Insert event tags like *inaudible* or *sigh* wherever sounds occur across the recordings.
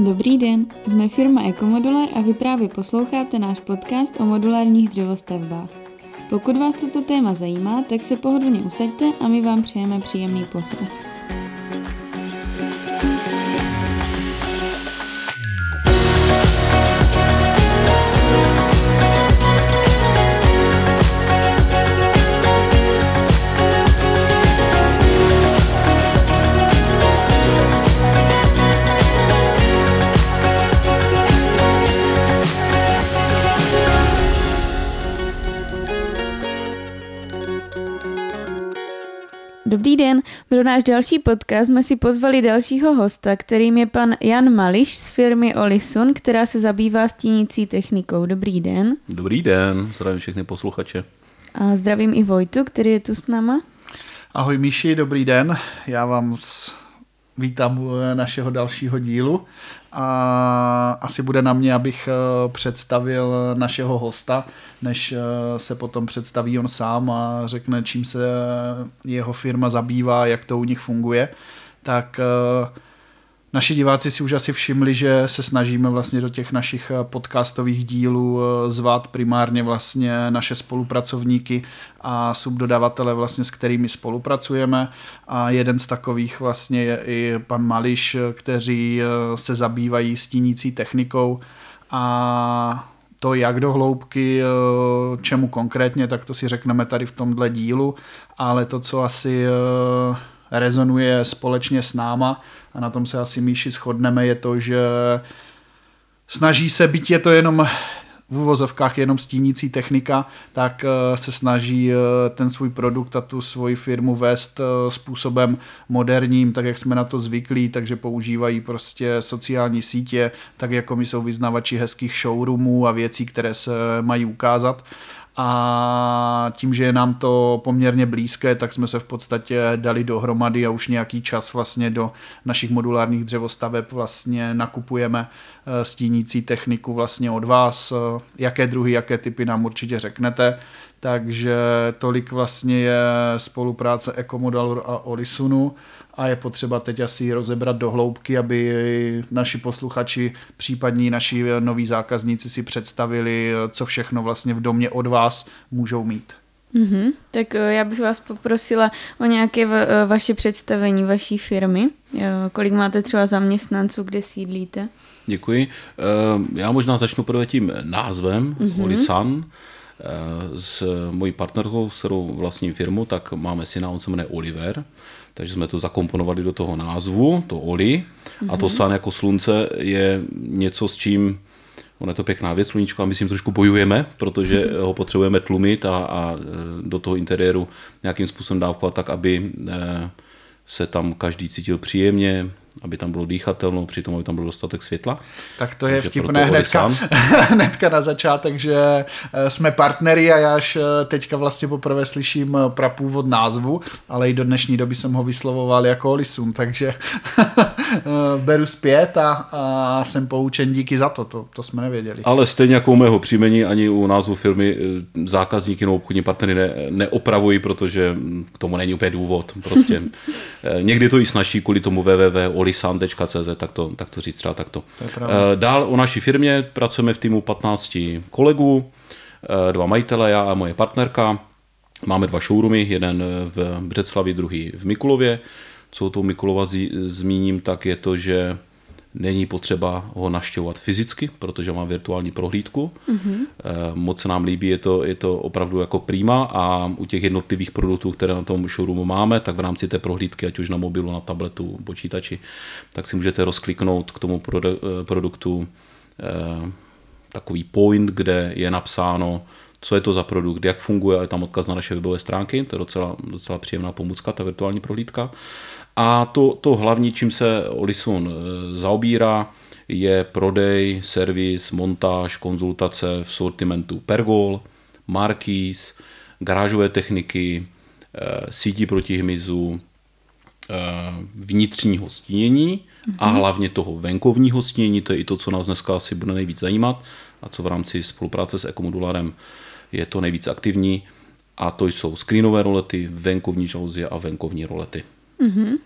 Dobrý den, jsme firma Ekomodular a vy právě posloucháte náš podcast o modulárních dřevostavbách. Pokud vás toto téma zajímá, tak se pohodlně usaďte a my vám přejeme příjemný poslech. Dobrý den, pro náš další podcast jsme si pozvali dalšího hosta, kterým je pan Jan Mališ z firmy Olisun, která se zabývá stínící technikou. Dobrý den. Dobrý den, zdravím všechny posluchače. A zdravím i Vojtu, který je tu s náma. Ahoj Míši, dobrý den. Já vám vítám u našeho dalšího dílu a asi bude na mě, abych eh, představil našeho hosta, než eh, se potom představí on sám a řekne, čím se jeho firma zabývá, jak to u nich funguje. Tak uh, Naši diváci si už asi všimli, že se snažíme vlastně do těch našich eh, podcastových dílů eh, zvát primárně vlastně naše spolupracovníky a subdodavatele vlastně s kterými spolupracujeme. A jeden z takových vlastně je i pan Mališ, kteří eh, se zabývají stínící technikou. A to, jak do hloubky, čemu konkrétně, tak to si řekneme tady v tomhle dílu, ale to, co asi rezonuje společně s náma a na tom se asi Míši shodneme, je to, že snaží se, byť je to jenom v úvozovkách jenom stínící technika, tak eh, se snaží eh, ten svůj produkt a tu svoji firmu vést eh, způsobem moderním, tak jak jsme na to zvyklí, takže používají prostě sociální sítě, tak jako my jsou vyznavači hezkých showroomů a věcí, které se mají ukázat a tím, že je nám to poměrně blízké, tak jsme se v podstatě dali dohromady a už nějaký čas vlastně do našich modulárních dřevostaveb vlastně nakupujeme eh, stínící techniku vlastně od vás. Jaké druhy, jaké typy nám určitě řeknete. Takže tolik vlastně je spolupráce Ecomodalu a Olisunu a je potřeba teď asi rozebrat do hloubky, aby naši posluchači, případní naši noví zákazníci si představili, co všechno vlastně v domě od vás můžou mít. Mm-hmm. Tak eh, já bych vás poprosila o nějaké eh, vaše představení vaší firmy. Eh, kolik máte třeba zaměstnanců, kde sídlíte? Děkuji. Já možná začnu prvé tím názvem, mm-hmm. Olisan. S mojí partnerkou, s kterou vlastním firmu, tak máme syna, on se jmenuje Oliver takže jsme to zakomponovali do toho názvu, to Oli. Mm-hmm. A to mhm. san jako slunce je něco, s čím Ono je to pěkná věc, sluníčko, a my s tím trošku bojujeme, protože *laughs* ho potřebujeme tlumit a, a e, do toho interiéru nějakým způsobem dávkovat tak, aby e, se tam každý cítil příjemně, aby tam bylo dýchatelno, přitom aby tam byl dostatek světla. Tak to je vtipné hnedka, *laughs* hnedka na začátek, že eh, jsme partnery a já až eh, teďka vlastně poprvé slyším eh, prapůvod názvu, ale i do dnešní doby jsem ho vyslovoval jako Olisun, takže *laughs* beru zpět a, a jsem poučen díky za to, to, to jsme nevěděli. Ale stejně jako u mého příjmení ani u názvu firmy zákazníky nebo obchodní partnery ne, neopravují, protože k tomu není úplně důvod. Prostě *laughs* někdy to i snaží kvůli tomu www olisan.cz, tak to, tak to říct třeba takto. To eh, Dál o naší firmě pracujeme v týmu 15 kolegů, eh, dva majitele, já a moje partnerka. Máme dva showroomy, jeden v Břeclavi, druhý v Mikulově. Co to Mikulova zmíním, tak je to, že Není potřeba ho naštěvovat fyzicky, protože má virtuální prohlídku. Mm-hmm. Moc se nám líbí, je to, je to opravdu jako prima a u těch jednotlivých produktů, které na tom showroomu máme, tak v rámci té prohlídky, ať už na mobilu, na tabletu, počítači, tak si můžete rozkliknout k tomu eh, produktu eh, takový point, kde je napsáno, co je to za produkt, jak funguje, je tam odkaz na naše webové stránky, to je docela, docela příjemná pomůcka, ta virtuální prohlídka. A to, to hlavní, čím se Olisun eh, zaobírá, je prodej, servis, montáž, konzultace v sortimentu Pergol, Marquis, garážové techniky, eh, sítí proti hmyzu, eh, vnitřního stínění a mhm. hlavně toho venkovního stínění, to je i to, co nás dneska asi bude nejvíc zajímat a co v rámci spolupráce s Ekomodularem je to nejvíc aktivní a to jsou screenové rolety, venkovní žaluzie a venkovní rolety. Mm-hmm.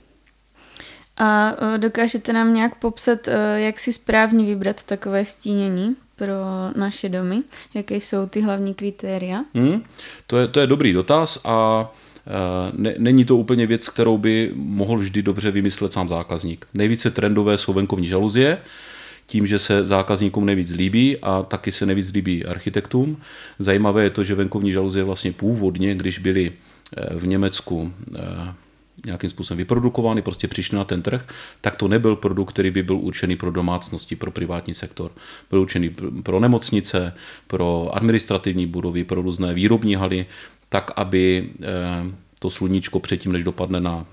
A dokážete nám nějak popsat, jak si správně vybrat takové stínění pro naše domy? Jaké jsou ty hlavní kritéria? Hmm, to, je, to je dobrý dotaz a ne, není to úplně věc, kterou by mohl vždy dobře vymyslet sám zákazník. Nejvíce trendové jsou venkovní žaluzie, tím, že se zákazníkům nejvíc líbí a taky se nejvíc líbí architektům. Zajímavé je to, že venkovní žaluzie vlastně původně, když byly v Německu nějakým způsobem vyprodukovány, prostě přišly na ten trh, tak to nebyl produkt, který by byl určený pro domácnosti, pro privátní sektor. Byl určený pro nemocnice, pro administrativní budovy, pro různé výrobní haly, tak, aby eh, to sluníčko předtím, než dopadne na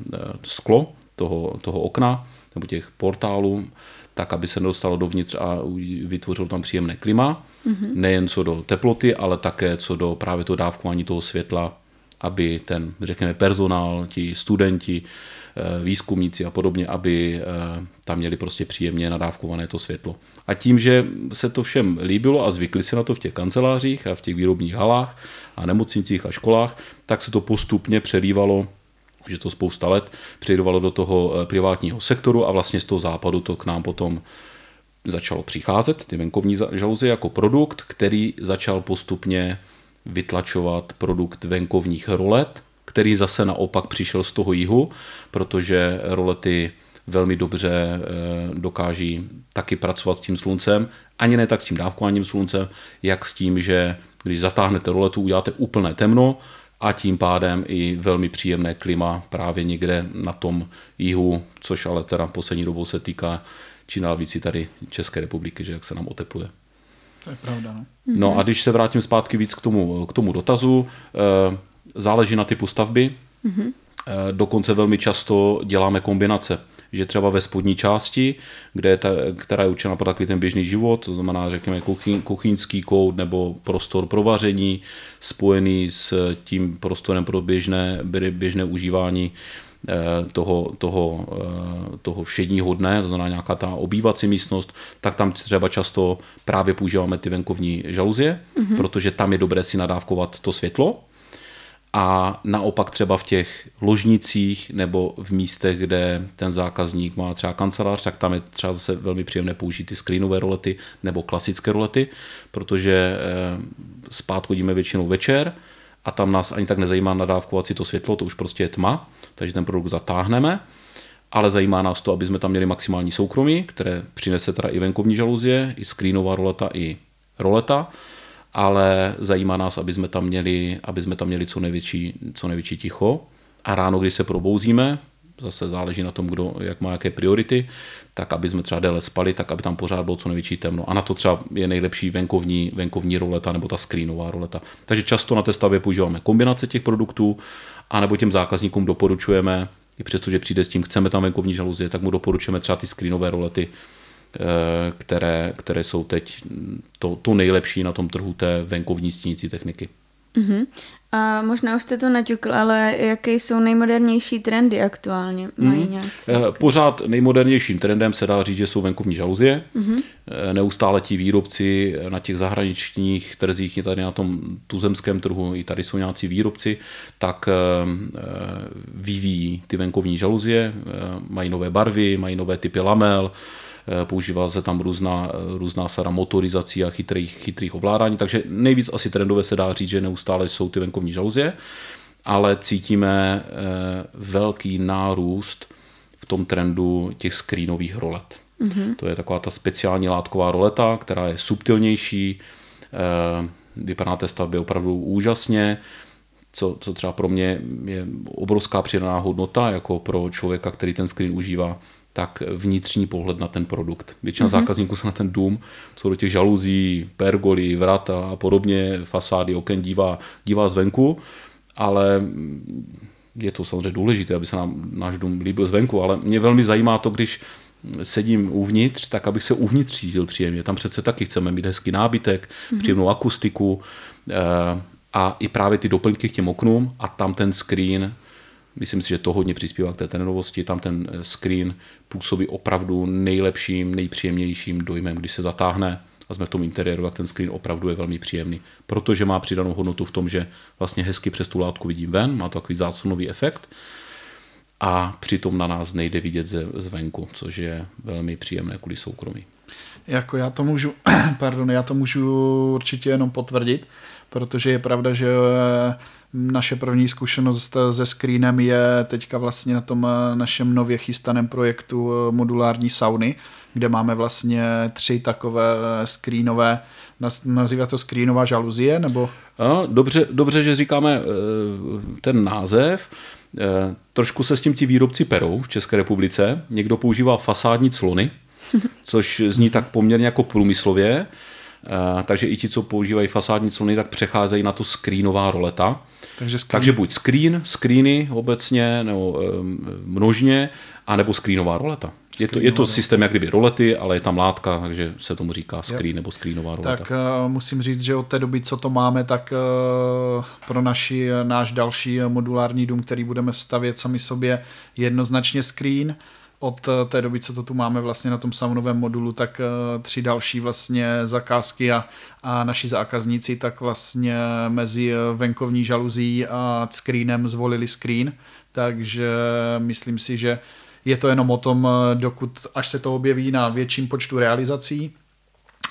sklo toho, toho okna nebo těch portálů, tak aby se dostalo dovnitř a vytvořil tam příjemné klima, mm-hmm. nejen co do teploty, ale také co do právě toho dávkování toho světla, aby ten, řekněme, personál, ti studenti, eh, výzkumníci a podobně, aby eh, tam měli prostě příjemně nadávkované to světlo. A tím, že se to všem líbilo a zvykli si na to v těch kancelářích a v těch výrobních halách a nemocnicích a školách, tak se to postupně přelívalo že to spousta let přejdovalo do toho eh, privátního sektoru a vlastně z toho západu to k nám potom začalo přicházet, ty venkovní žaluzie jako produkt, který začal postupně vytlačovat produkt venkovních rolet, který zase naopak přišel z toho jihu, protože rolety velmi dobře eh, dokáží taky pracovat s tím sluncem, ani ne tak s tím dávkováním sluncem, jak s tím, že když zatáhnete roletu, uděláte úplné temno, a tím pádem i velmi příjemné klima právě někde na tom jihu, což ale teda poslední dobou se týká čím dál víc tady České republiky, že jak se nám otepluje. To je pravda. No, no a když se vrátím zpátky víc k tomu, k tomu dotazu, eh, záleží na typu stavby. Mm-hmm. Dokonce velmi často děláme kombinace že třeba ve spodní části, kde je ta, která je určena pro takový ten běžný život, to znamená, řekněme, kuchyň, kuchyňský kout nebo prostor pro vaření, spojený s tím prostorem pro běžné, běžné užívání toho, toho, eh, toho všedního dne, to znamená nějaká ta obývací místnost, tak tam třeba často právě používáme ty venkovní žaluzie, mm-hmm. protože tam je dobré si nadávkovat to světlo, a naopak třeba v těch ložnicích nebo v místech, kde ten zákazník má třeba kancelář, tak tam je třeba zase velmi příjemné použít ty screenové rolety nebo klasické rolety, protože eh, spát chodíme většinou večer a tam nás ani tak nezajímá nadávkovat si to světlo, to už prostě je tma, takže ten produkt zatáhneme, ale zajímá nás to, aby jsme tam měli maximální soukromí, které přinese teda i venkovní žaluzie, i screenová roleta, i roleta ale zajímá nás, aby jsme tam měli, aby jsme tam měli co největší, co největší ticho. A ráno, když se probouzíme, zase záleží na tom, kdo, jak má jaké priority, tak aby jsme třeba déle spali, tak aby tam pořád bylo co největší temno. A na to třeba je nejlepší venkovní, venkovní roleta nebo ta screenová roleta. Takže často na té stavbě používáme kombinace těch produktů, anebo těm zákazníkům doporučujeme, i přesto, že přijde s tím, chceme tam venkovní žaluzie, tak mu doporučujeme třeba ty screenové rolety, Eh, které, které jsou teď to, to nejlepší na tom trhu té venkovní stínící techniky. Uh-huh. A možná už jste to naťukl, ale jaké jsou nejmodernější trendy aktuálně? Mají mm. nějaké? Pořád nejmodernějším trendem se dá říct, že jsou venkovní žaluzie. Mm-hmm. Neustále ti výrobci na těch zahraničních trzích, i tady na tom tuzemském trhu, i tady jsou nějací výrobci, tak vyvíjí ty venkovní žaluzie, mají nové barvy, mají nové typy lamel, Eh, používá se tam různá, různá sada motorizací a chytrých, chytrých ovládání, takže nejvíc asi trendové se dá říct, že neustále jsou ty venkovní žaluzie, ale cítíme eh, velký nárůst v tom trendu těch screenových rolet. Mm-hmm. To je taková ta speciální látková roleta, která je subtilnější, eh, vypadá té stavbě opravdu úžasně, co, co třeba pro mě je obrovská přidaná hodnota, jako pro člověka, který ten screen užívá, tak vnitřní pohled na ten produkt. Většina mm-hmm. zákazníků se na ten dům, co do těch žaluzí, pergoly, vrata a podobně, fasády, oken dívá, dívá zvenku, ale je to samozřejmě důležité, aby se nám náš dům líbil zvenku, ale mě velmi zajímá to, když sedím uvnitř, tak abych se uvnitř cítil příjemně. Tam přece taky chceme mít hezký nábytek, mm-hmm. příjemnou akustiku eh, a i právě ty doplňky k těm oknům a tam ten screen Myslím si, že to hodně přispívá k té trénovosti. Tam ten eh, screen působí opravdu nejlepším, nejpříjemnějším dojmem, když se zatáhne a jsme v tom interiéru, tak ten screen opravdu je velmi příjemný. Protože má přidanou hodnotu v tom, že vlastně hezky přes tu látku vidím ven, má to takový záclonový efekt. a přitom na nás nejde vidět ze, zvenku, což je velmi příjemné kvůli soukromí. Jako já to můžu, *coughs* pardon, já to můžu určitě jenom potvrdit, protože je pravda, že naše první zkušenost se screenem je teďka vlastně na tom našem nově chystaném projektu modulární sauny, kde máme vlastně tři takové screenové, nazývá to screenová žaluzie, nebo? A, dobře, dobře, že říkáme ten název. Trošku se s tím ti výrobci perou v České republice. Někdo používá fasádní clony, což zní tak poměrně jako průmyslově. Takže i ti, co používají fasádní clony, tak přecházejí na to screenová roleta. Takže, screen... Takže buď screen, screeny obecně, nebo množně, anebo screenová roleta. Je to, je to systém jak kdyby rolety, ale je tam látka, takže se tomu říká screen jo. nebo screenová roleta. Tak uh, musím říct, že od té doby, co to máme, tak uh, pro naši, náš další modulární dům, který budeme stavět sami sobě, jednoznačně screen od té doby, co to tu máme vlastně na tom saunovém modulu, tak tři další vlastně zakázky a, a naši zákazníci tak vlastně mezi venkovní žaluzí a screenem zvolili screen, takže myslím si, že je to jenom o tom, dokud až se to objeví na větším počtu realizací,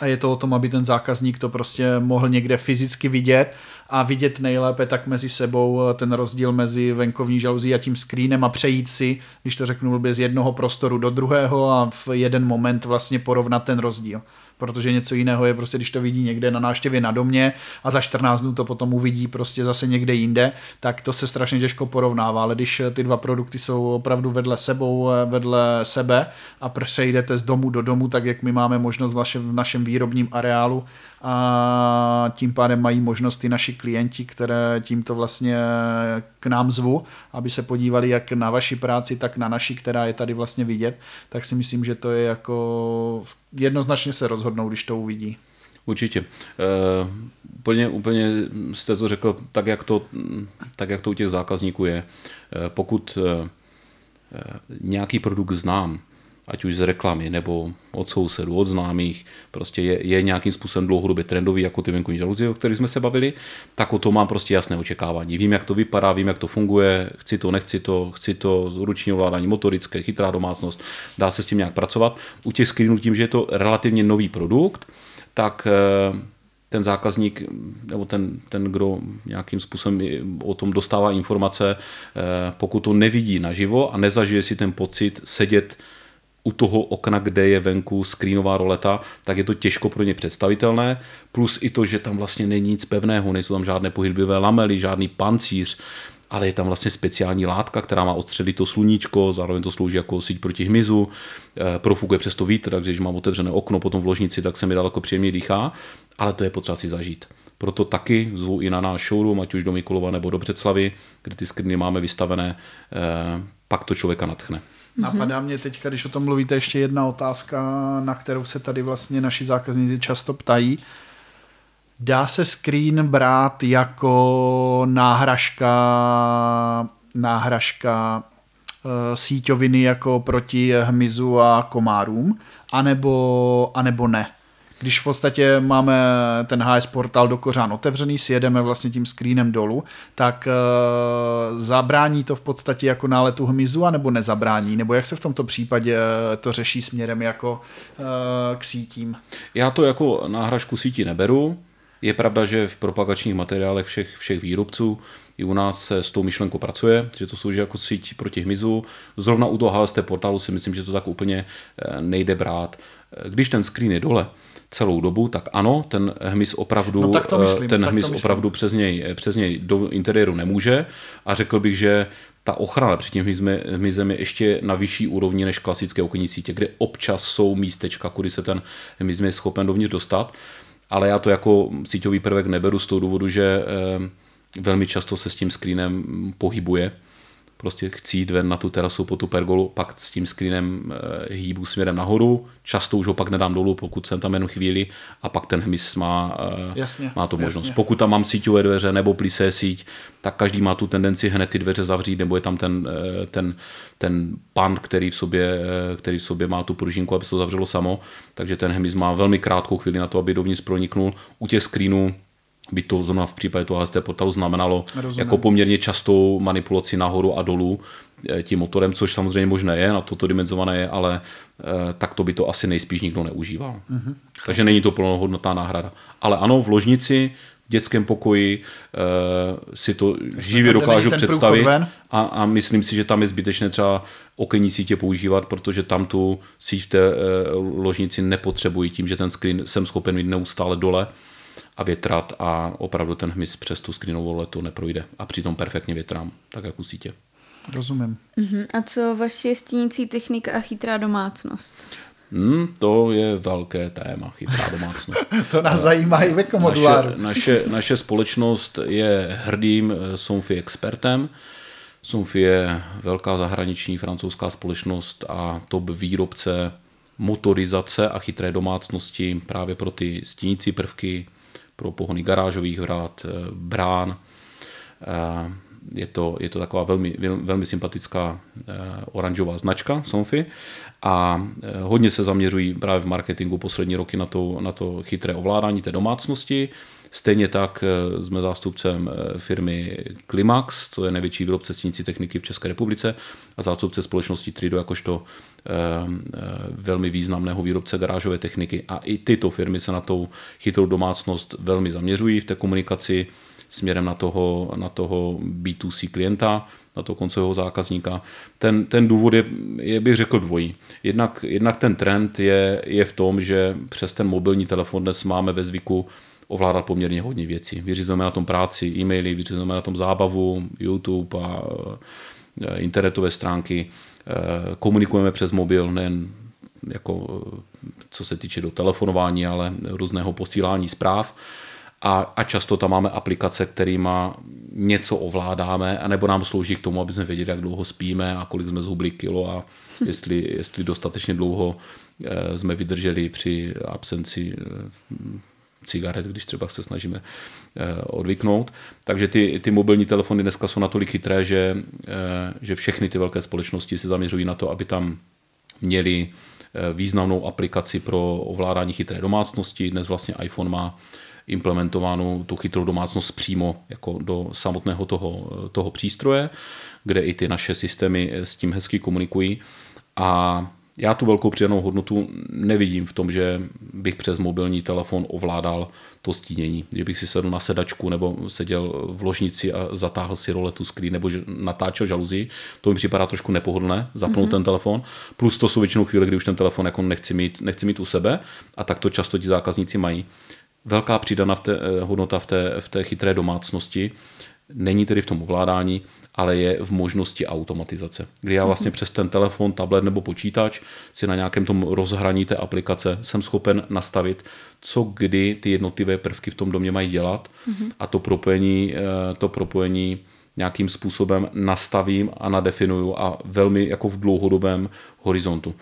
a je to o tom, aby ten zákazník to prostě mohl někde fyzicky vidět a vidět nejlépe tak mezi sebou ten rozdíl mezi venkovní žaluzí a tím screenem a přejít si, když to řeknu z jednoho prostoru do druhého a v jeden moment vlastně porovnat ten rozdíl protože něco jiného je prostě, když to vidí někde na návštěvě na domě a za 14 dnů to potom uvidí prostě zase někde jinde, tak to se strašně těžko porovnává, ale když ty dva produkty jsou opravdu vedle sebou, vedle sebe a přejdete z domu do domu, tak jak my máme možnost v našem, v našem výrobním areálu a tím pádem mají možnost i naši klienti, které tímto vlastně k nám zvu, aby se podívali jak na vaši práci, tak na naši, která je tady vlastně vidět, tak si myslím, že to je jako jednoznačně se rozhodnou, když to uvidí. Určitě. Uh, úplně, úplně jste to řekl tak jak to, tak, jak to u těch zákazníků je. Uh, pokud uh, nějaký produkt znám, ať už z reklamy nebo od sousedů, od známých, prostě je, je nějakým způsobem dlouhodobě trendový, jako ty venkovní žaluzie, o kterých jsme se bavili, tak o to mám prostě jasné očekávání. Vím, jak to vypadá, vím, jak to funguje, chci to, nechci to, chci to ruční ovládání motorické, chytrá domácnost, dá se s tím nějak pracovat. U těch screenů tím, že je to relativně nový produkt, tak eh, ten zákazník nebo ten, ten, kdo nějakým způsobem o tom dostává informace, eh, pokud to nevidí naživo a nezažije si ten pocit sedět u toho okna, kde je venku screenová roleta, tak je to těžko pro ně představitelné. Plus i to, že tam vlastně není nic pevného, nejsou tam žádné pohyblivé lamely, žádný pancíř, ale je tam vlastně speciální látka, která má odstředit to sluníčko, zároveň to slouží jako síť proti hmyzu, eh, profukuje přes to vítr, takže když mám otevřené okno potom v ložnici, tak se mi daleko příjemně dýchá, ale to je potřeba si zažít. Proto taky zvu i na náš showroom, ať už do Mikulova nebo do Břeclavy, kde ty skriny máme vystavené, eh, pak to člověka natchne. Napadá mě teď, když o tom mluvíte, ještě jedna otázka, na kterou se tady vlastně naši zákazníci často ptají. Dá se screen brát jako náhražka, náhražka e, síťoviny jako proti hmyzu a komárům, anebo, anebo ne? Když v podstatě máme ten HS portál do Kořán otevřený, si jedeme vlastně tím screenem dolů, tak uh, zabrání to v podstatě jako náletu hmyzu, anebo nezabrání? Nebo jak se v tomto případě eh, to řeší směrem jako uh, k sítím? Já to jako náhražku sítí neberu. Je pravda, že v propagačních materiálech všech, všech výrobců i u nás se s tou myšlenkou pracuje, že to slouží jako síť proti hmyzu. Zrovna u toho HST portálu si myslím, že to tak úplně nejde brát. Když ten screen je dole, celou dobu, tak ano, ten hmyz opravdu, no, to myslím, ten hmyz opravdu přes něj, přes něj do interiéru nemůže. A řekl bych, že ta ochrana před tím hmyzem je ještě na vyšší úrovni než klasické okenní sítě, kde občas jsou místečka, kudy se ten hmyz je schopen dovnitř dostat, ale já to jako síťový prvek neberu z toho důvodu, že eh, velmi často se s tím screenem pohybuje, prostě chci jít ven na tu terasu po tu pergolu, pak s tím screenem e, hýbu směrem nahoru, často už ho pak nedám dolů, pokud jsem tam jen chvíli a pak ten hmyz má, e, jasně, má tu možnost. Jasně. Pokud tam mám síťové dveře nebo plisé síť, tak každý má tu tendenci hned ty dveře zavřít, nebo je tam ten, e, ten, ten pan, který v, sobě, který v sobě má tu pružinku, aby se to zavřelo samo, takže ten hmyz má velmi krátkou chvíli na to, aby dovnitř proniknul. U těch screenů by to zrovna v případě toho HST portálu znamenalo Rozumím. jako poměrně častou manipulaci nahoru a dolů eh, tím motorem, což samozřejmě možné je, na toto dimenzované je, ale eh, tak to by to asi nejspíš nikdo neužíval. Mhm. Mm-hmm. Takže není to plnohodnotná náhrada. Ale ano, v ložnici, v dětském pokoji eh, si to živě tam dokážu představit a, a myslím si, že tam je zbytečné třeba okenní sítě používat, protože tam tu síť v té ložnici nepotřebují tím, že ten screen jsem schopen mít neustále dole a větrat a opravdu ten hmyz přes tu screenovou letu neprojde a přitom perfektně větrám, tak jak u sítě. Rozumím. Mhm. A co vaše stínící technika a chytrá domácnost? Hmm, to je velké téma, chytrá *laughs* domácnost. To nás zajímá i ve naše, komoduláru. naše, naše společnost je hrdým eh, Somfy expertem. Somfy je velká zahraniční francouzská společnost a top výrobce motorizace a chytré domácnosti právě pro ty stínící prvky, pro pohony garážových vrát, eh, brán. Eh, Je to, je to taková velmi, vel- velmi sympatická eh, oranžová značka Somfy a hodně se zaměřují právě v marketingu poslední roky na to, na to chytré ovládání té domácnosti. Stejně tak jsme zástupcem firmy Climax, to je největší výrobce stínící techniky v České republice a zástupce společnosti Trido jakožto velmi významného výrobce garážové techniky. A i tyto firmy se na tou chytrou domácnost velmi zaměřují v té komunikaci směrem na toho, na toho B2C klienta, na toho koncového zákazníka. Ten, ten důvod je, je, bych řekl, dvojí. Jednak, jednak ten trend je, je v tom, že přes ten mobilní telefon dnes máme ve zvyku ovládat poměrně hodně věcí. Vyřizujeme na tom práci, e-maily, vyřizujeme na tom zábavu, YouTube a e, internetové stránky, komunikujeme přes mobil, nejen jako e, co se týče do telefonování, ale různého posílání zpráv. A, a často tam máme aplikace, kterými něco ovládáme, anebo nám slouží k tomu, aby jsme věděli, jak dlouho spíme a kolik jsme zhubli kilo a jestli, jestli dostatečně dlouho eh, jsme vydrželi při absenci eh, cigaret, když třeba se snažíme eh, odvyknout. Takže ty, ty mobilní telefony dneska jsou natolik chytré, že, eh, že všechny ty velké společnosti se zaměřují na to, aby tam měli eh, významnou aplikaci pro ovládání chytré domácnosti. Dnes vlastně iPhone má implementovanou tu chytrou domácnost přímo jako do samotného toho, toho přístroje, kde i ty naše systémy s tím hezky komunikují. A já tu velkou přidanou hodnotu nevidím v tom, že bych přes mobilní telefon ovládal to stínění. Že bych si sedl na sedačku nebo seděl v ložnici a zatáhl si roletu screen nebo že natáčel žaluzí. To mi připadá trošku nepohodlné, zapnout mm-hmm. ten telefon. Plus to jsou většinou chvíle, kdy už ten telefon jako nechci mít, nechci mít u sebe a tak to často ti zákazníci mají. Velká přidaná v té, hodnota v té, v té chytré domácnosti není tedy v tom ovládání, ale je v možnosti automatizace. Kdy já vlastně přes ten telefon, tablet nebo počítač si na nějakém tom rozhraní té aplikace jsem schopen nastavit, co kdy ty jednotlivé prvky v tom domě mají dělat a to propojení, to propojení nějakým způsobem nastavím a nadefinuju a velmi jako v dlouhodobém horizontu.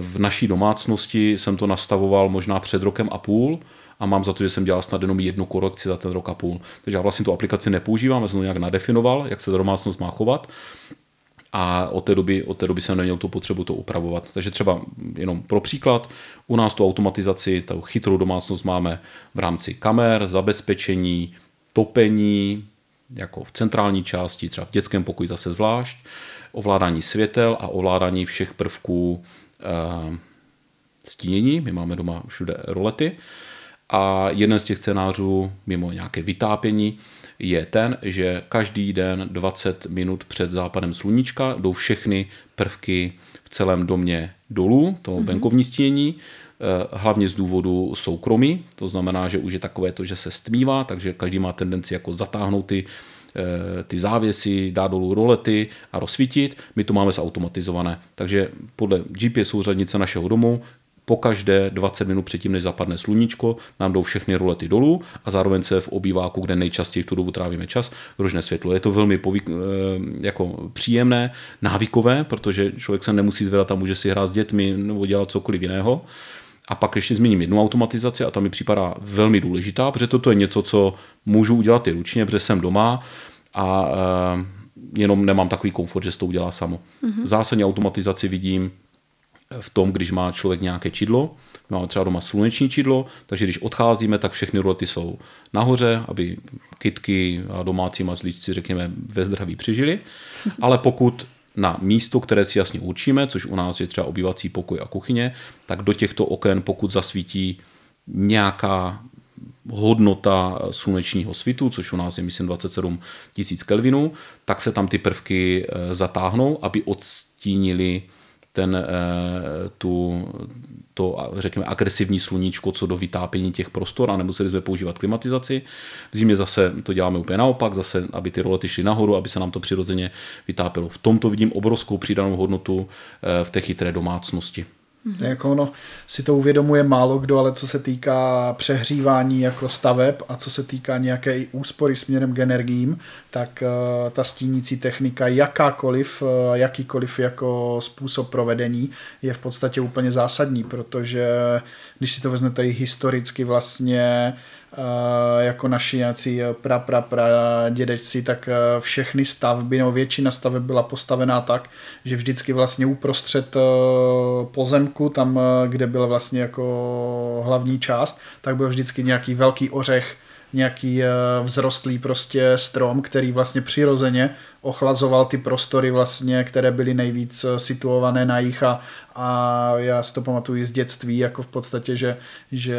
V naší domácnosti jsem to nastavoval možná před rokem a půl, a mám za to, že jsem dělal snad jenom jednu korekci za ten rok a půl. Takže já vlastně tu aplikaci nepoužívám, já jsem to nějak nadefinoval, jak se domácnost má chovat a od té, doby, od té doby jsem neměl tu potřebu to upravovat. Takže třeba jenom pro příklad, u nás tu automatizaci, tu chytrou domácnost máme v rámci kamer, zabezpečení, topení, jako v centrální části, třeba v dětském pokoji zase zvlášť, ovládání světel a ovládání všech prvků e, stínění. My máme doma všude rolety. A jeden z těch scénářů, mimo nějaké vytápění, je ten, že každý den 20 minut před západem sluníčka jdou všechny prvky v celém domě dolů, to mm-hmm. venkovní stínění, hlavně z důvodu soukromí, to znamená, že už je takové to, že se stmívá, takže každý má tendenci jako zatáhnout ty, ty závěsy, dát dolů rolety a rozsvítit. My to máme zautomatizované. Takže podle GPS souřadnice našeho domu po každé 20 minut předtím, než zapadne sluníčko, nám jdou všechny rolety dolů a zároveň se v obýváku, kde nejčastěji v tu dobu trávíme čas, rožné světlo. Je to velmi povík, jako příjemné, návykové, protože člověk se nemusí zvedat a může si hrát s dětmi nebo dělat cokoliv jiného. A pak ještě zmíním jednu automatizaci a ta mi připadá velmi důležitá, protože toto je něco, co můžu udělat i ručně, protože jsem doma a jenom nemám takový komfort, že se to udělá samo. Mm-hmm. Zásadně automatizaci vidím v tom, když má člověk nějaké čidlo, máme třeba doma sluneční čidlo, takže když odcházíme, tak všechny rolety jsou nahoře, aby kytky a domácí mazlíčci, řekněme, ve zdraví přežili. *laughs* Ale pokud na místo, které si jasně určíme, což u nás je třeba obývací pokoj a kuchyně, tak do těchto oken, pokud zasvítí nějaká hodnota slunečního svitu, což u nás je myslím 27 tisíc Kelvinů, tak se tam ty prvky eh, zatáhnou, aby odstínili ten, eh, tu, to, řekněme, agresivní sluníčko, co do vytápění těch prostor a nemuseli jsme používat klimatizaci. V zimě zase to děláme úplně naopak, zase, aby ty rolety šly nahoru, aby se nám to přirozeně vytápělo. V tomto vidím obrovskou přidanou hodnotu eh, v té chytré domácnosti. Mm-hmm. Jako ono si to uvědomuje málo kdo, ale co se týká přehřívání jako staveb a co se týká nějaké úspory směrem k energiím, tak uh, ta stínící technika, jakákoliv, uh, jakýkoliv jako způsob provedení je v podstatě úplně zásadní, protože když si to vezmete i historicky vlastně, Eh, jako naši nějací pra, pra, pra dědečci, tak eh, všechny stavby, nebo většina staveb byla postavená tak, že vždycky vlastně uprostřed eh, pozemku, tam, kde byla vlastně jako hlavní část, tak byl vždycky nějaký velký ořech, nějaký vzrostlý prostě strom, který vlastně přirozeně ochlazoval ty prostory vlastně, které byly nejvíc situované na jich a, a já si to pamatuju z dětství, jako v podstatě, že, že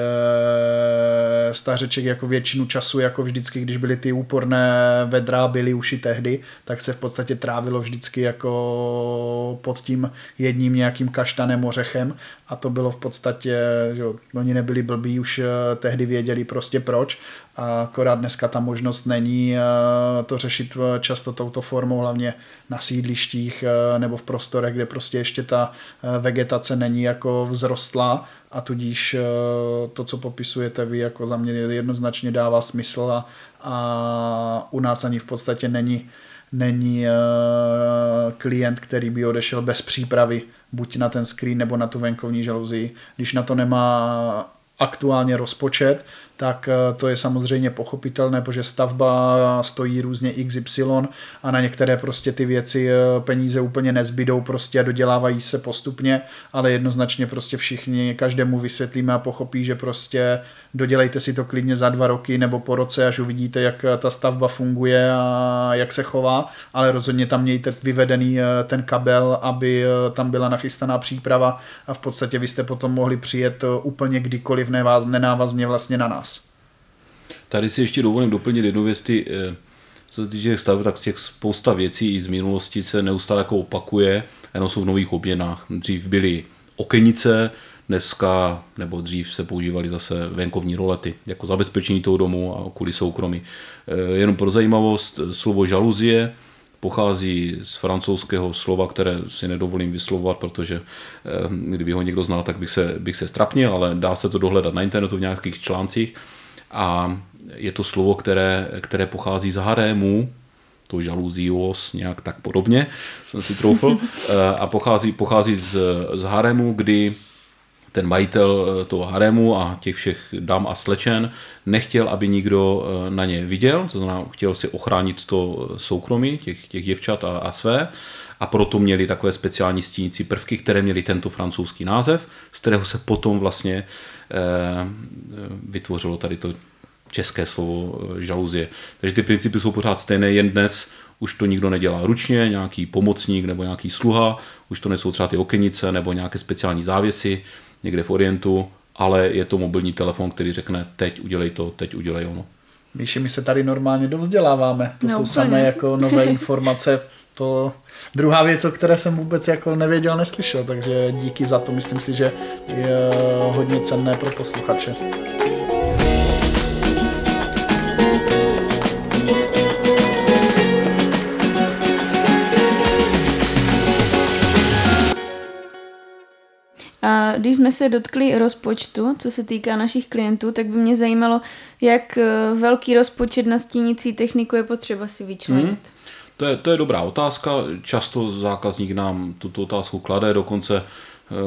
stařeček jako většinu času, jako vždycky, když byly ty úporné vedra, byly uši tehdy, tak se v podstatě trávilo vždycky jako pod tím jedním nějakým kaštanem ořechem. A to bylo v podstatě, že oni nebyli blbí, už eh, tehdy věděli prostě proč akorát dneska ta možnost není eh, to řešit eh, často touto formou, hlavně na sídlištích nebo v prostorech, kde prostě ještě ta vegetace není jako vzrostlá a tudíž to, co popisujete vy, jako za mě jednoznačně dává smysl a, a u nás ani v podstatě není není klient, který by odešel bez přípravy buď na ten screen nebo na tu venkovní žaluzii. Když na to nemá aktuálně rozpočet, tak eh, to je samozřejmě pochopitelné, protože stavba stojí různě XY a na některé prostě ty věci eh, peníze úplně nezbydou prostě a dodělávají se postupně, ale jednoznačně prostě všichni, každému vysvětlíme a pochopí, že prostě dodělejte si to klidně za dva roky nebo po roce, až uvidíte, jak ta stavba funguje a jak se chová, ale rozhodně tam mějte vyvedený eh, ten kabel, aby tam byla nachystaná příprava a v podstatě vy jste potom mohli přijet úplně kdykoliv nenávazně vlastně na nás. Tady si ještě dovolím doplnit jednu věc, ty, eh, co se týče staveb, tak z těch spousta věcí i z minulosti se neustále jako opakuje, jenom jsou v nových obměnách. Dřív byly okenice, dneska nebo dřív se používaly zase venkovní rolety jako zabezpečení toho domu a kvůli soukromí. Eh, jenom pro zajímavost, slovo žaluzie pochází z francouzského slova, které si nedovolím vyslovovat, protože eh, kdyby ho někdo znal, tak bych se, bych se strapnil, ale dá se to dohledat na internetu v nějakých článcích a je to slovo, které, které pochází z harému, to žaluzios, nějak tak podobně, jsem si troufl, *laughs* eh, a pochází, pochází z, z harému, kdy ten majitel eh, toho harému a těch všech dám a slečen nechtěl, aby nikdo eh, na ně viděl, to znamená, chtěl si ochránit to soukromí těch, těch děvčat a, a své. A proto měli takové speciální stínící prvky, které měly tento francouzský název, z kterého se potom vlastně Eh, vytvořilo tady to české slovo eh, žaluzie. Takže ty principy jsou pořád stejné, jen dnes už to nikdo nedělá ručně, nějaký pomocník nebo nějaký sluha, už to nejsou třeba ty okenice nebo nějaké speciální závěsy někde v Orientu, ale je to mobilní telefon, který řekne teď udělej to, teď udělej ono. Míši, my se tady normálně dovzděláváme. To no, jsou samé jako nové informace. To druhá věc, o které jsem vůbec jako nevěděl, neslyšel, takže díky za to. Myslím si, že je hodně cenné pro posluchače. A když jsme se dotkli rozpočtu, co se týká našich klientů, tak by mě zajímalo, jak eh, velký rozpočet na stínící techniku je potřeba si vyčlenit. Hmm. To je, to je dobrá otázka. Často zákazník nám tuto otázku klade, dokonce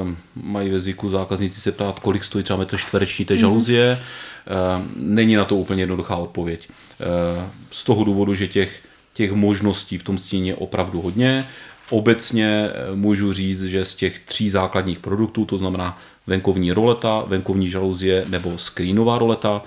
um, mají ve zvyku zákazníci se ptát, kolik stojí třeba metr čtvereční té žaluzie. Um, není na to úplně jednoduchá odpověď. Um, z toho důvodu, že těch, těch možností v tom stíně je opravdu hodně. Obecně eh, můžu říct, že z těch tří základních produktů, to znamená venkovní roleta, venkovní žaluzie nebo screenová roleta,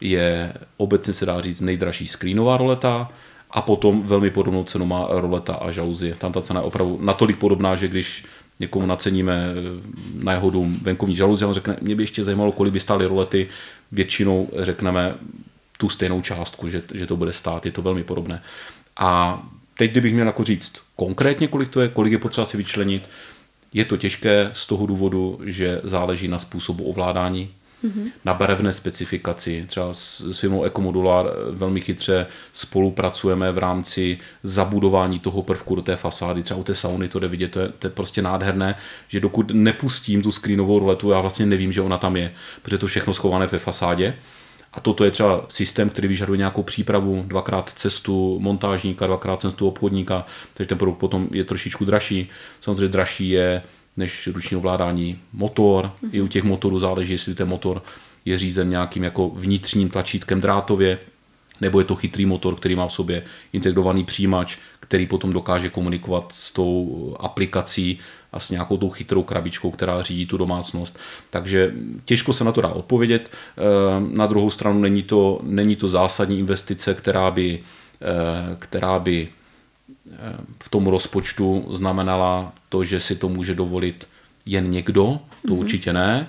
je obecně se dá říct nejdražší screenová roleta a potom velmi podobnou cenu má roleta a žaluzie. Tam ta cena je opravdu natolik podobná, že když někomu naceníme eh, na jeho dům venkovní žaluzi, on řekne, mě by ještě zajímalo, kolik by stály rolety, většinou řekneme tu stejnou částku, že, že to bude stát, je to velmi podobné. A teď, kdybych měl jako říct konkrétně, kolik to je, kolik je potřeba si vyčlenit, je to těžké z toho důvodu, že záleží na způsobu ovládání, mm-hmm. na barevné specifikaci. Třeba s, s firmou Ecomodular velmi chytře spolupracujeme v rámci zabudování toho prvku do té fasády. Třeba u té sauny to jde vidět, to je, to je prostě nádherné, že dokud nepustím tu screenovou roletu, já vlastně nevím, že ona tam je, protože to všechno schované ve fasádě. A toto je třeba systém, který vyžaduje nějakou přípravu, dvakrát cestu montážníka, dvakrát cestu obchodníka, takže ten produkt potom je trošičku dražší. Samozřejmě dražší je než ruční ovládání motor. Mm-hmm. I u těch motorů záleží, jestli ten motor je řízen nějakým jako vnitřním tlačítkem drátově, nebo je to chytrý motor, který má v sobě integrovaný přijímač, který potom dokáže komunikovat s tou aplikací a s nějakou tou chytrou krabičkou, která řídí tu domácnost. Takže těžko se na to dá odpovědět. Eh, na druhou stranu není to, není to zásadní investice, která by, eh, která by eh, v tom rozpočtu znamenala to, že si to může dovolit jen někdo, to mm-hmm. určitě ne.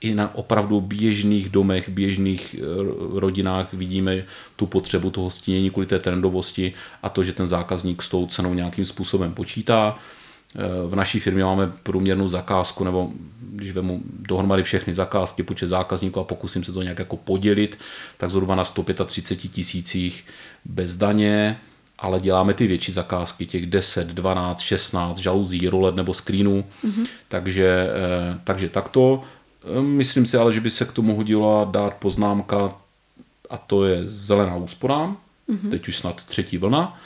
I na opravdu běžných domech, běžných rodinách vidíme tu potřebu toho stínění kvůli té trendovosti a to, že ten zákazník s tou cenou nějakým způsobem počítá. Eh, v naší firmě máme průměrnou zakázku, nebo když vemu dohromady všechny zakázky, počet zákazníků a pokusím se to nějak jako podělit, tak zhruba na 135 tisících bez daně, ale děláme ty větší zakázky, těch 10, 12, 16 žaluzí, rolet nebo screenů, mm-hmm. takže, eh, takže takto. Eh, myslím si ale, že by se k tomu hodila dát poznámka, a to je zelená úsporám, mm-hmm. teď už snad třetí vlna,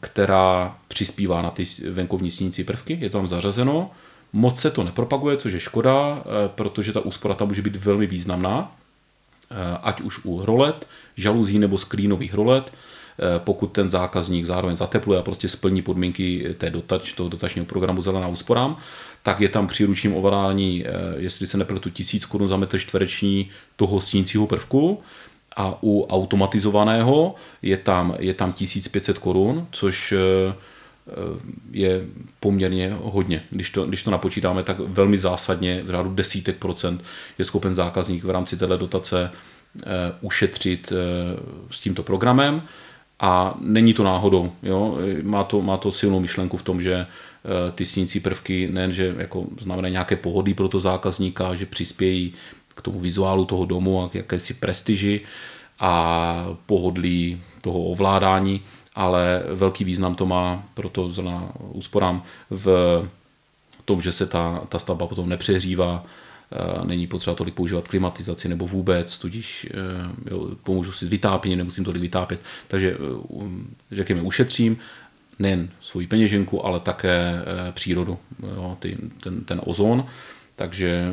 která přispívá na ty venkovní snící prvky, je to tam zařazeno. Moc se to nepropaguje, což je škoda, eh, protože ta úspora tam může být velmi významná, eh, ať už u rolet, žaluzí nebo skrýnových rolet, pokud ten zákazník zároveň zatepluje a prostě splní podmínky té dotač, toho dotačního programu Zelená úsporám, tak je tam při ručním ovládání, jestli se nepletu, tisíc korun za metr čtvereční toho stíncího prvku a u automatizovaného je tam, je tam 1500 korun, což eh, je poměrně hodně. Když to, když to napočítáme, tak velmi zásadně v řádu desítek procent je schopen zákazník v rámci této dotace eh, ušetřit eh, s tímto programem a není to náhodou. Jo? Má, to, má to silnou myšlenku v tom, že ty snící prvky nejenže jako znamenají nějaké pohody pro to zákazníka, že přispějí k tomu vizuálu toho domu a k jakési prestiži a pohodlí toho ovládání, ale velký význam to má pro to zelená úsporám v tom, že se ta, ta stavba potom nepřehřívá, eh, není potřeba tolik používat klimatizaci nebo vůbec, tudíž eh, jo, pomůžu si vytápění, nemusím tolik vytápět. Takže eh, řekněme, ušetřím nejen svoji peněženku, ale také přírodu, jo, ty, ten, ten ozon. Takže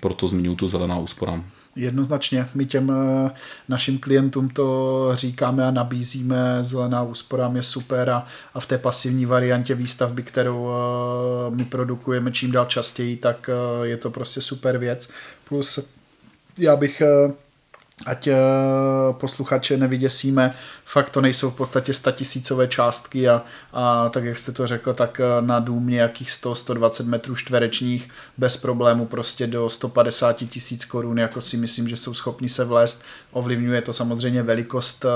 proto zmiňuji tu zelená úspora. Jednoznačně. My těm eh, našim klientům to říkáme a nabízíme. Zelená úsporám je super a, a v té pasivní variantě výstavby, kterou eh, my produkujeme čím dál častěji, tak eh, je to prostě super věc. Plus já bych ať eh, posluchače nevyděsíme, fakt to nejsou v podstatě statisícové částky a, a tak jak jste to řekl, tak eh, na dům nějakých 100-120 metrů čtverečních bez problému prostě do 150 tisíc korun, jako si myslím, že jsou schopni se vlézt. Ovlivňuje to samozřejmě velikost eh,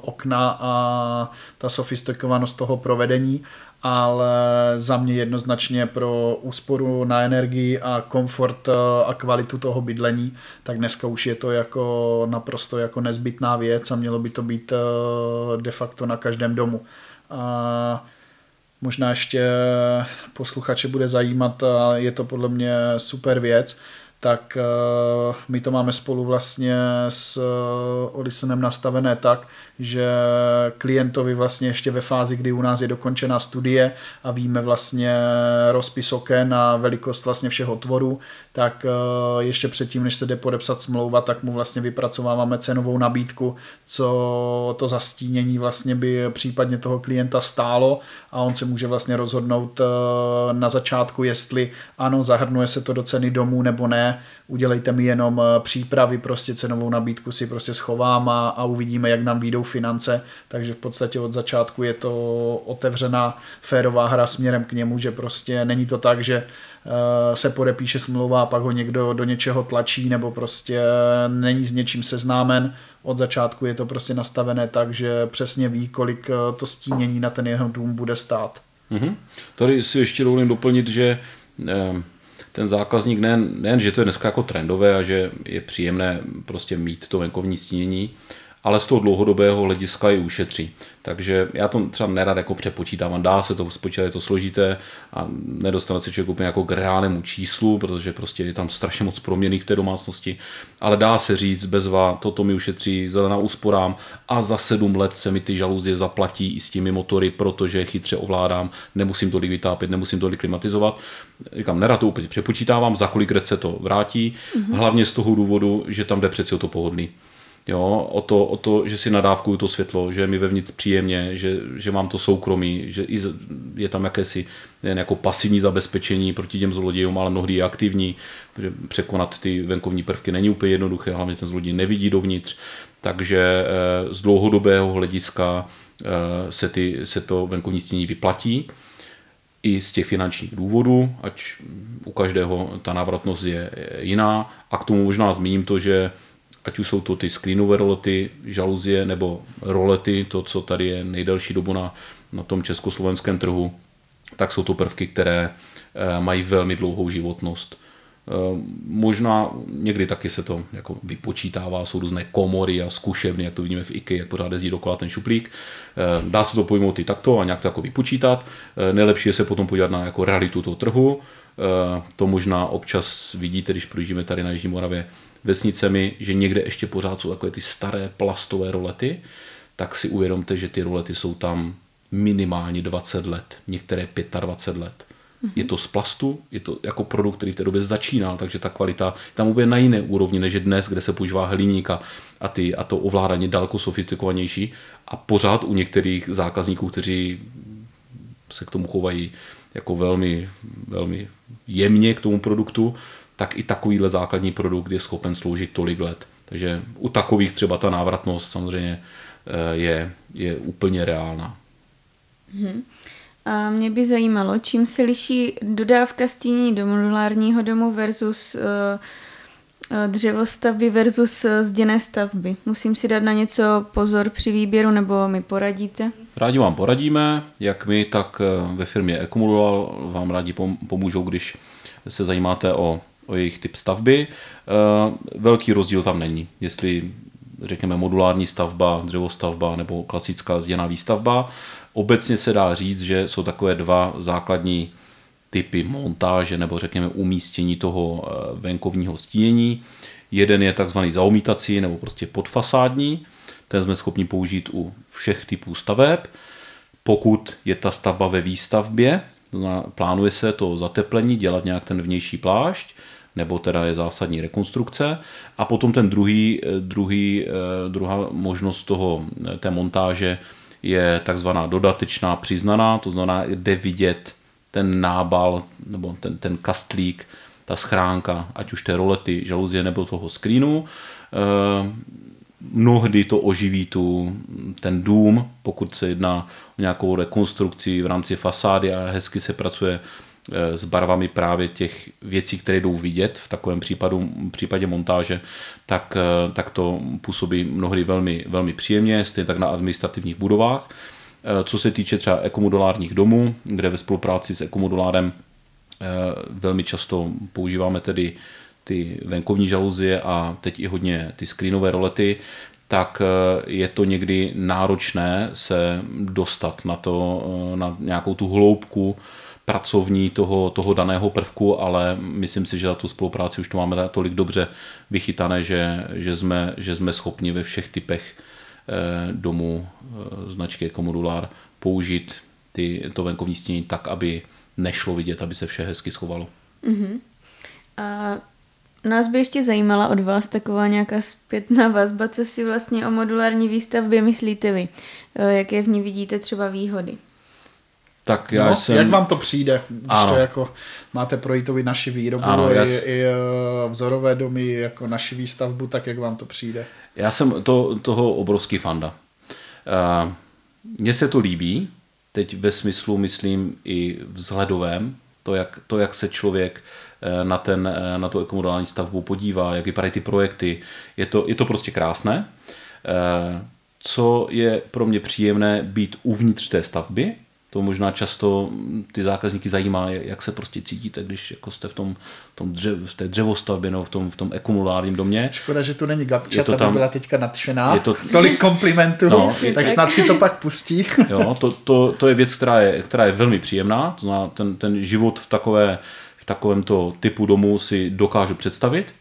okna a ta sofistikovanost toho provedení, ale za mě jednoznačně pro úsporu na energii a komfort eh, a kvalitu toho bydlení, tak dneska už je to jako naprosto jako nezbytná věc a mělo by to být eh, de facto na každém domu. A možná ještě posluchače bude zajímat, a je to podle mě super věc, tak uh, my to máme spolu vlastně s Odisonem nastavené tak, že klientovi vlastně ještě ve fázi, kdy u nás je dokončená studie a víme vlastně rozpis oken a velikost vlastně všeho tvoru, tak uh, ještě předtím, než se jde podepsat smlouva, tak mu vlastně vypracováváme cenovou nabídku, co to zastínění vlastně by případně toho klienta stálo a on se může vlastně rozhodnout uh, na začátku, jestli ano, zahrnuje se to do ceny domů nebo ne, udělejte mi jenom eh, přípravy, prostě cenovou nabídku si prostě schovám a, a uvidíme, jak nám výjdou finance, takže v podstatě od začátku je to otevřená férová hra směrem k němu, že prostě není to tak, že uh, se podepíše smlouva a pak ho někdo do něčeho tlačí nebo prostě není s něčím seznámen, od začátku je to prostě nastavené tak, že přesně ví, kolik eh, to stínění na ten jeho dům bude stát. Mm-hmm. Tady si ještě dovolím doplnit, že eh, ten zákazník nejen, nejen, že to je dneska jako trendové a že je příjemné prostě mít to venkovní stínění, ale z toho dlouhodobého hlediska i ušetří. Takže já to třeba nerad jako přepočítávám, dá se to spočítat, je to složité a nedostane se člověk úplně jako k reálnému číslu, protože prostě je tam strašně moc proměných v té domácnosti, ale dá se říct, bezva, toto mi ušetří, zelená úsporám a za sedm let se mi ty žaluzie zaplatí i s těmi motory, protože chytře ovládám, nemusím tolik vytápět, nemusím tolik klimatizovat. Říkám, nerad to úplně přepočítávám, za kolik let se to vrátí, mm-hmm. hlavně z toho důvodu, že tam jde přeci o to pohodlný. Jo, o to, o to, že si nadávkuju to světlo, že mi vevnitř příjemně, že, že mám to soukromí, že je tam jakési jen jako pasivní zabezpečení proti těm zlodějům, ale mnohdy je aktivní, protože překonat ty venkovní prvky není úplně jednoduché, hlavně ten zloděj nevidí dovnitř, takže eh, z dlouhodobého hlediska eh, se, ty, se to venkovní stění vyplatí i z těch finančních důvodů, ať u každého ta návratnost je jiná. A k tomu možná zmíním to, že ať už jsou to ty screenové rolety, žaluzie nebo rolety, to, co tady je nejdelší dobu na, na tom československém trhu, tak jsou to prvky, které eh, mají velmi dlouhou životnost. Eh, možná někdy taky se to jako vypočítává, jsou různé komory a zkušebny, jak to vidíme v IKEA, jak pořád jezdí dokola ten šuplík. Eh, dá se to pojmout i takto a nějak to jako vypočítat. Nejlepší je se potom podívat na jako realitu toho trhu. To možná občas vidíte, když projíždíme tady na Jižní Moravě vesnicemi, že někde ještě pořád jsou takové ty staré plastové rolety, tak si uvědomte, že ty rolety jsou tam minimálně 20 let, některé 25 let. Mm-hmm. Je to z plastu, je to jako produkt, který v té době začínal, takže ta kvalita tam úplně na jiné úrovni, než je dnes, kde se používá hliník a, a, ty, a to ovládání daleko sofistikovanější a pořád u některých zákazníků, kteří se k tomu chovají jako velmi, velmi jemně k tomu produktu, tak i takovýhle základní produkt je schopen sloužit tolik let. Takže u takových třeba ta návratnost samozřejmě eh, je, je úplně reálná. Hmm. A mě by zajímalo, čím se liší dodávka stínění do modulárního domu versus uh, dřevostavby versus zděné stavby. Musím si dát na něco pozor při výběru, nebo mi poradíte? Rádi vám poradíme, jak my, tak ve firmě Ecomodular vám rádi pomůžou, když se zajímáte o o jejich typ stavby. Eh, velký rozdíl tam není, jestli řekněme modulární stavba, dřevostavba nebo klasická zděná výstavba. Obecně se dá říct, že jsou takové dva základní typy montáže nebo řekněme umístění toho eh, venkovního stínění. Jeden je takzvaný zaumítací nebo prostě podfasádní, ten jsme schopni použít u všech typů staveb. Pokud je ta stavba ve výstavbě, plánuje se to zateplení, dělat nějak ten vnější plášť, nebo teda je zásadní rekonstrukce. A potom ten druhý, eh, druhý, eh, druhá možnost toho, eh, té montáže je takzvaná dodatečná přiznaná, to znamená, jde vidět ten nábal nebo ten, ten kastlík, ta schránka, ať už té rolety, žaluzie nebo toho screenu. Mnohdy to oživí tu, ten dům, pokud se jedná o nějakou rekonstrukci v rámci fasády a hezky se pracuje Eh, s barvami právě těch věcí, které jdou vidět v takovém případu, případě montáže, tak, eh, tak to působí mnohdy velmi, velmi příjemně, stejně tak na administrativních budovách. Eh, co se týče třeba ekomodulárních domů, kde ve spolupráci s ekomodulárem velmi často používáme tedy ty venkovní žaluzie a teď i hodně ty screenové rolety, tak je to někdy náročné se dostat na to, na nějakou tu hloubku pracovní toho, toho daného prvku, ale myslím si, že za tu spolupráci už to máme tolik dobře vychytané, že, že, jsme, že jsme schopni ve všech typech eh, domů eh, značky Comodular použít ty, to venkovní stění tak, aby nešlo vidět, aby se vše hezky schovalo. Uh-huh. A nás by ještě zajímala od vás taková nějaká zpětná vazba, co si vlastně o modulární výstavbě myslíte vy. Jaké v ní vidíte třeba výhody? Tak já no, jsem... Jak vám to přijde, když ano. to jako máte projít i naši výrobu, ano, i, jas... i eh, vzorové domy, jako naši výstavbu, tak jak vám to přijde? Já jsem to, toho obrovský fanda. Uh, mně se to líbí, teď ve smyslu, myslím, i vzhledovém, to, jak, to, jak se člověk eh, na, ten, na tu ekomodální stavbu podívá, jak vypadají ty projekty. Je to, je to prostě krásné. Co je pro mě příjemné být uvnitř té stavby, to možná často ty zákazníky zajímá, jak se prostě cítíte, když jako jste v, tom, tom dřev, v té dřevostavbě nebo v tom, v tom ekumulárním domě. Škoda, že tu není Gabča, je to tam, byla teďka nadšená. Je to, Tolik komplimentů, no, tak snad si to pak pustí. Jo, to, to, to je věc, která je, která je velmi příjemná. To znamená, ten, ten život v, takové, v takovémto typu domu si dokážu představit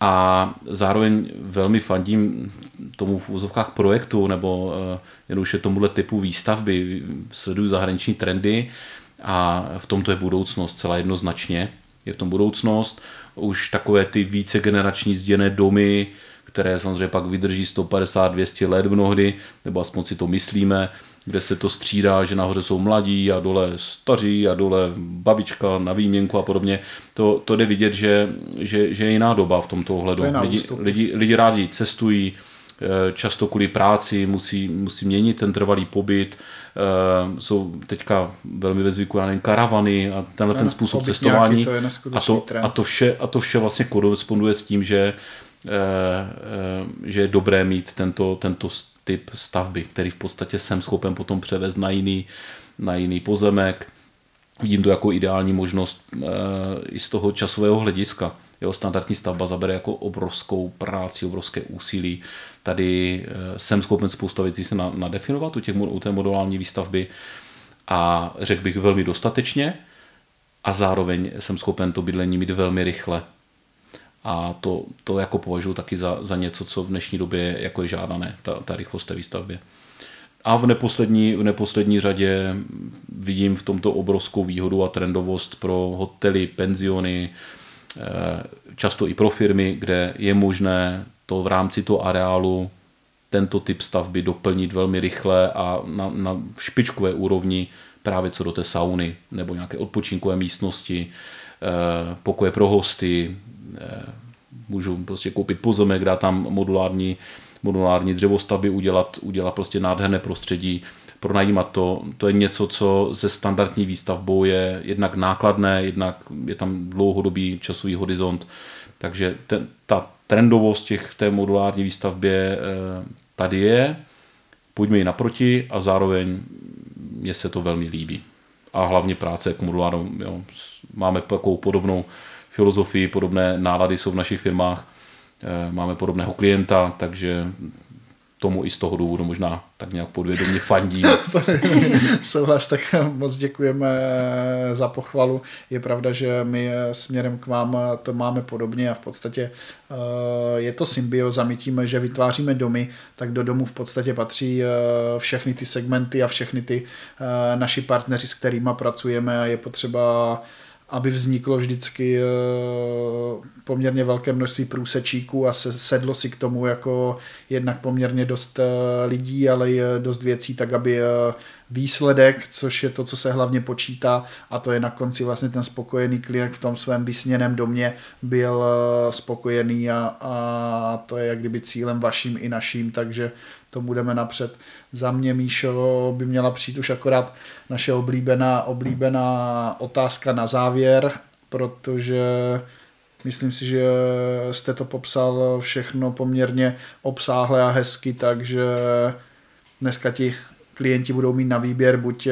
a zároveň velmi fandím tomu v úzovkách projektu nebo uh, jen už je tomuhle typu výstavby, sleduju zahraniční trendy a v tomto je budoucnost celá jednoznačně. Je v tom budoucnost, už takové ty více generační zděné domy, které samozřejmě pak vydrží 150-200 let mnohdy, nebo aspoň si to myslíme, kde se to střídá, že nahoře jsou mladí a dole staří a dole babička na výměnku a podobně. To, to jde vidět, že, že, že je jiná doba v tomto ohledu. Lidi, lidi, lidi rádi cestují, eh, často kvůli práci musí, musí měnit ten trvalý pobyt. Eh, jsou teďka velmi ve zvyku, já nevím, karavany a tenhle ten způsob cestování. To a, to, a, to vše, a to vše vlastně koresponduje s tím, že eh, že je dobré mít tento, tento typ stavby, který v podstatě jsem schopen potom převést na jiný, na jiný pozemek. Vidím to jako ideální možnost e, i z toho časového hlediska. Jeho standardní stavba zabere jako obrovskou práci, obrovské úsilí. Tady e, jsem schopen spousta věcí se na, nadefinovat u, těch, u té modulální výstavby a řekl bych velmi dostatečně a zároveň jsem schopen to bydlení mít velmi rychle a to, to jako považuji taky za, za něco, co v dnešní době jako je žádané, ta, ta rychlost té výstavbě. A v neposlední, v neposlední řadě vidím v tomto obrovskou výhodu a trendovost pro hotely, penziony, eh, často i pro firmy, kde je možné to v rámci toho areálu tento typ stavby doplnit velmi rychle a na, na špičkové úrovni právě co do té sauny nebo nějaké odpočinkové místnosti, pokoje pro hosty, Eh, můžu prostě koupit pozemek, dát tam modulární, modulární dřevostavby, udělat, udělat prostě nádherné prostředí, pronajímat to. To je něco, co ze standardní výstavbou je jednak nákladné, jednak je tam dlouhodobý časový horizont. Takže ten, ta trendovost těch v té modulární výstavbě eh, tady je, pojďme ji naproti a zároveň mně se to velmi líbí. A hlavně práce jako modulárnou, jo, máme takovou podobnou filozofii, podobné nálady jsou v našich firmách, eh, máme podobného klienta, takže tomu i z toho důvodu možná tak nějak podvědomě fandí. Souhlas, *laughs* tak moc děkujeme za pochvalu. Je pravda, že my směrem k vám to máme podobně a v podstatě eh, je to symbioza. My tím, že vytváříme domy, tak do domu v podstatě patří eh, všechny ty segmenty a všechny ty naši partneři, s kterými pracujeme a je potřeba aby vzniklo vždycky eh, poměrně velké množství průsečíků a se, sedlo si k tomu jako jednak poměrně dost eh, lidí, ale i dost věcí, tak aby eh, výsledek, což je to, co se hlavně počítá a to je na konci vlastně ten spokojený klient v tom svém vysněném domě byl spokojený a, a to je jak kdyby cílem vaším i naším, takže to budeme napřed. Za mě, Míšo, by měla přijít už akorát naše oblíbená, oblíbená otázka na závěr, protože myslím si, že jste to popsal všechno poměrně obsáhle a hezky, takže dneska ti klienti budou mít na výběr buď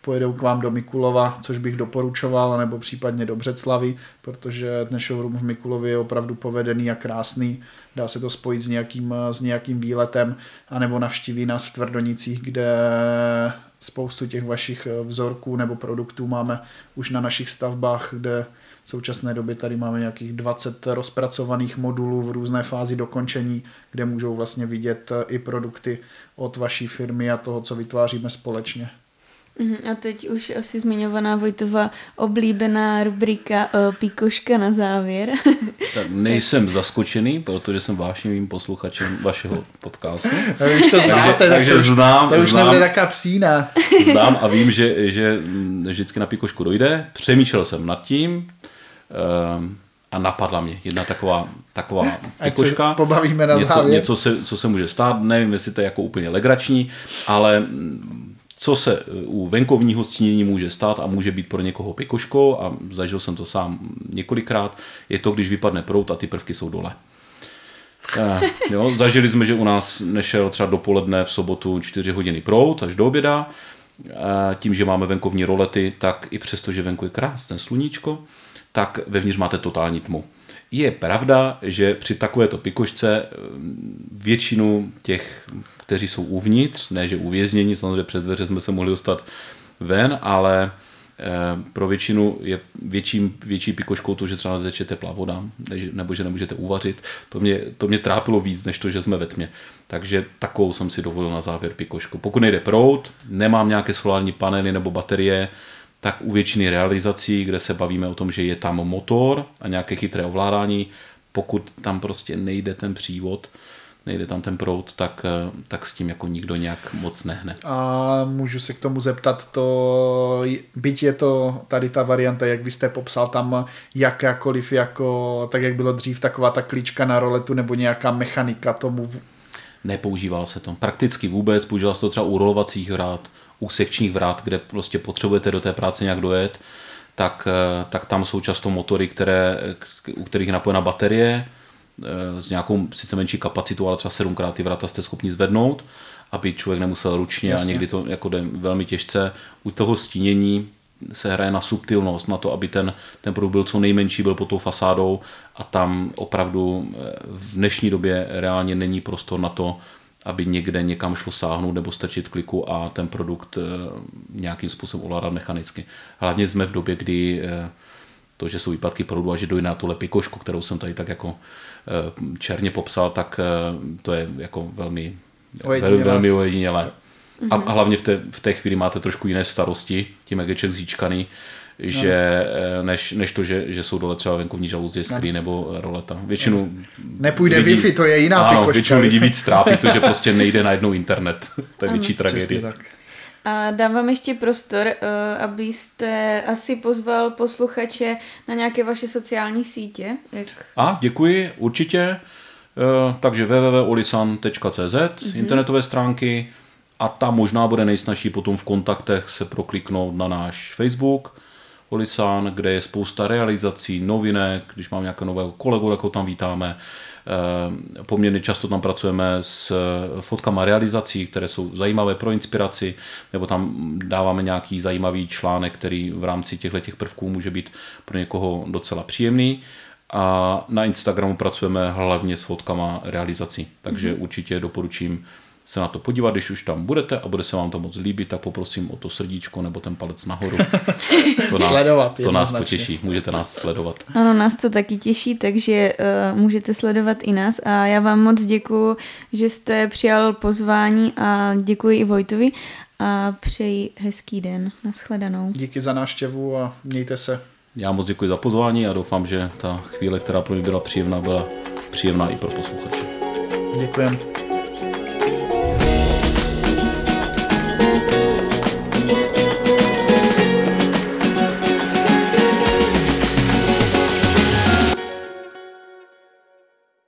pojedou k vám do Mikulova, což bych doporučoval, nebo případně do Břeclavy, protože ten showroom v Mikulově je opravdu povedený a krásný. Dá se to spojit s nějakým, s nějakým výletem, anebo navštíví nás v Tvrdonicích, kde spoustu těch vašich vzorků nebo produktů máme už na našich stavbách, kde v současné době tady máme nějakých 20 rozpracovaných modulů v různé fázi dokončení, kde můžou vlastně vidět i produkty od vaší firmy a toho, co vytváříme společně. Mhm, a teď už asi zmiňovaná Vojtova oblíbená rubrika uh, Pikoška na závěr. *laughs* tak nejsem zaskočený, protože jsem vášnivým posluchačem vašeho podcastu. *laughs* už to znáte, takže, takže už, znám, to už znám, nebude taká psína. znám a vím, že, že vždycky na Pikošku dojde. Přemýšlel jsem nad tím, a napadla mě jedna taková, taková pikoška. pobavíme na něco, něco se, co se může stát, nevím, jestli to je jako úplně legrační, ale co se u venkovního stínění může stát a může být pro někoho pikoškou a zažil jsem to sám několikrát, je to, když vypadne prout a ty prvky jsou dole. Uh, jo, zažili jsme, že u nás nešel třeba dopoledne v sobotu 4 hodiny prout až do oběda. Uh, tím, že máme venkovní rolety, tak i přesto, že venku je krásné sluníčko, tak vevnitř máte totální tmu. Je pravda, že při takovéto pikošce většinu těch kteří jsou uvnitř, ne že uvěznění, samozřejmě přes dveře jsme se mohli dostat ven, ale eh, pro většinu je větší, větší pikoškou to, že třeba neteče teplá voda, nebo že nemůžete uvařit. To mě, to mě trápilo víc, než to, že jsme ve tmě. Takže takovou jsem si dovolil na závěr pikošku. Pokud nejde prout, nemám nějaké solární panely nebo baterie, tak u většiny realizací, kde se bavíme o tom, že je tam motor a nějaké chytré ovládání, pokud tam prostě nejde ten přívod, nejde tam ten proud, tak, eh, tak s tím jako nikdo nějak moc nehne. A můžu se k tomu zeptat, to, byť je to tady ta varianta, jak vy jste popsal, tam jakákoliv, jako, tak jak bylo dřív, taková ta klíčka na roletu nebo nějaká mechanika tomu? Nepoužíval se to. Prakticky vůbec, používal se to třeba u rolovacích vrát, u sekčních vrát, kde prostě potřebujete do té práce nějak dojet, tak, eh, tak tam jsou často motory, které, u kterých je napojena baterie, s nějakou sice menší kapacitou, ale třeba sedmkrát ty vrata jste schopni zvednout, aby člověk nemusel ručně Jasně. a někdy to jako jde velmi těžce. U toho stínění se hraje na subtilnost, na to, aby ten, ten produkt byl co nejmenší, byl pod tou fasádou a tam opravdu eh, v dnešní době reálně není prostor na to, aby někde někam šlo sáhnout nebo stačit kliku a ten produkt eh, nějakým způsobem ovládat mechanicky. Hlavně jsme v době, kdy eh, to, že jsou výpadky proudu a že dojde na tu lepikošku, kterou jsem tady tak jako Eh, černě popsal, tak to je jako velmi ojedinělé. velmi ojedinělé. A, a hlavně v té, v té chvíli máte trošku jiné starosti, tím jak je člověk zíčkaný, že no. než, než to, že, že jsou dole třeba venkovní žaluzě, skrý no. nebo roleta. Většinu Nepůjde lidí, Wi-Fi, to je jiná ano, pikoška. většinu lidí víc trápí to, že *laughs* prostě nejde na jednou internet. To je větší tragédie. Tak. A dám vám ještě prostor, uh, abyste asi pozval posluchače na nějaké vaše sociální sítě. Jak... A děkuji, určitě. Uh, takže www.olisan.cz, mm-hmm. internetové stránky a tam možná bude nejsnažší potom v kontaktech se prokliknout na náš Facebook Olisan, kde je spousta realizací, novinek, když mám nějakého nového kolegu, jako tam vítáme, Eh, poměrně často tam pracujeme s fotkama realizací, které jsou zajímavé pro inspiraci, nebo tam dáváme nějaký zajímavý článek, který v rámci těchto těch prvků může být pro někoho docela příjemný. A na Instagramu pracujeme hlavně s fotkama realizací, takže mm-hmm. určitě doporučím se na to podívat, když už tam budete a bude se vám to moc líbit, tak poprosím o to srdíčko nebo ten palec nahoru. *laughs* To nás, sledovat, to nás potěší, můžete nás sledovat. Ano, nás to taky těší, takže uh, můžete sledovat i nás a já vám moc děkuji, že jste přijal pozvání a děkuji i Vojtovi a přeji hezký den. Naschledanou. Díky za návštěvu a mějte se. Já moc děkuji za pozvání a doufám, že ta chvíle, která pro mě byla příjemná, byla příjemná i pro posluchače. Děkujeme.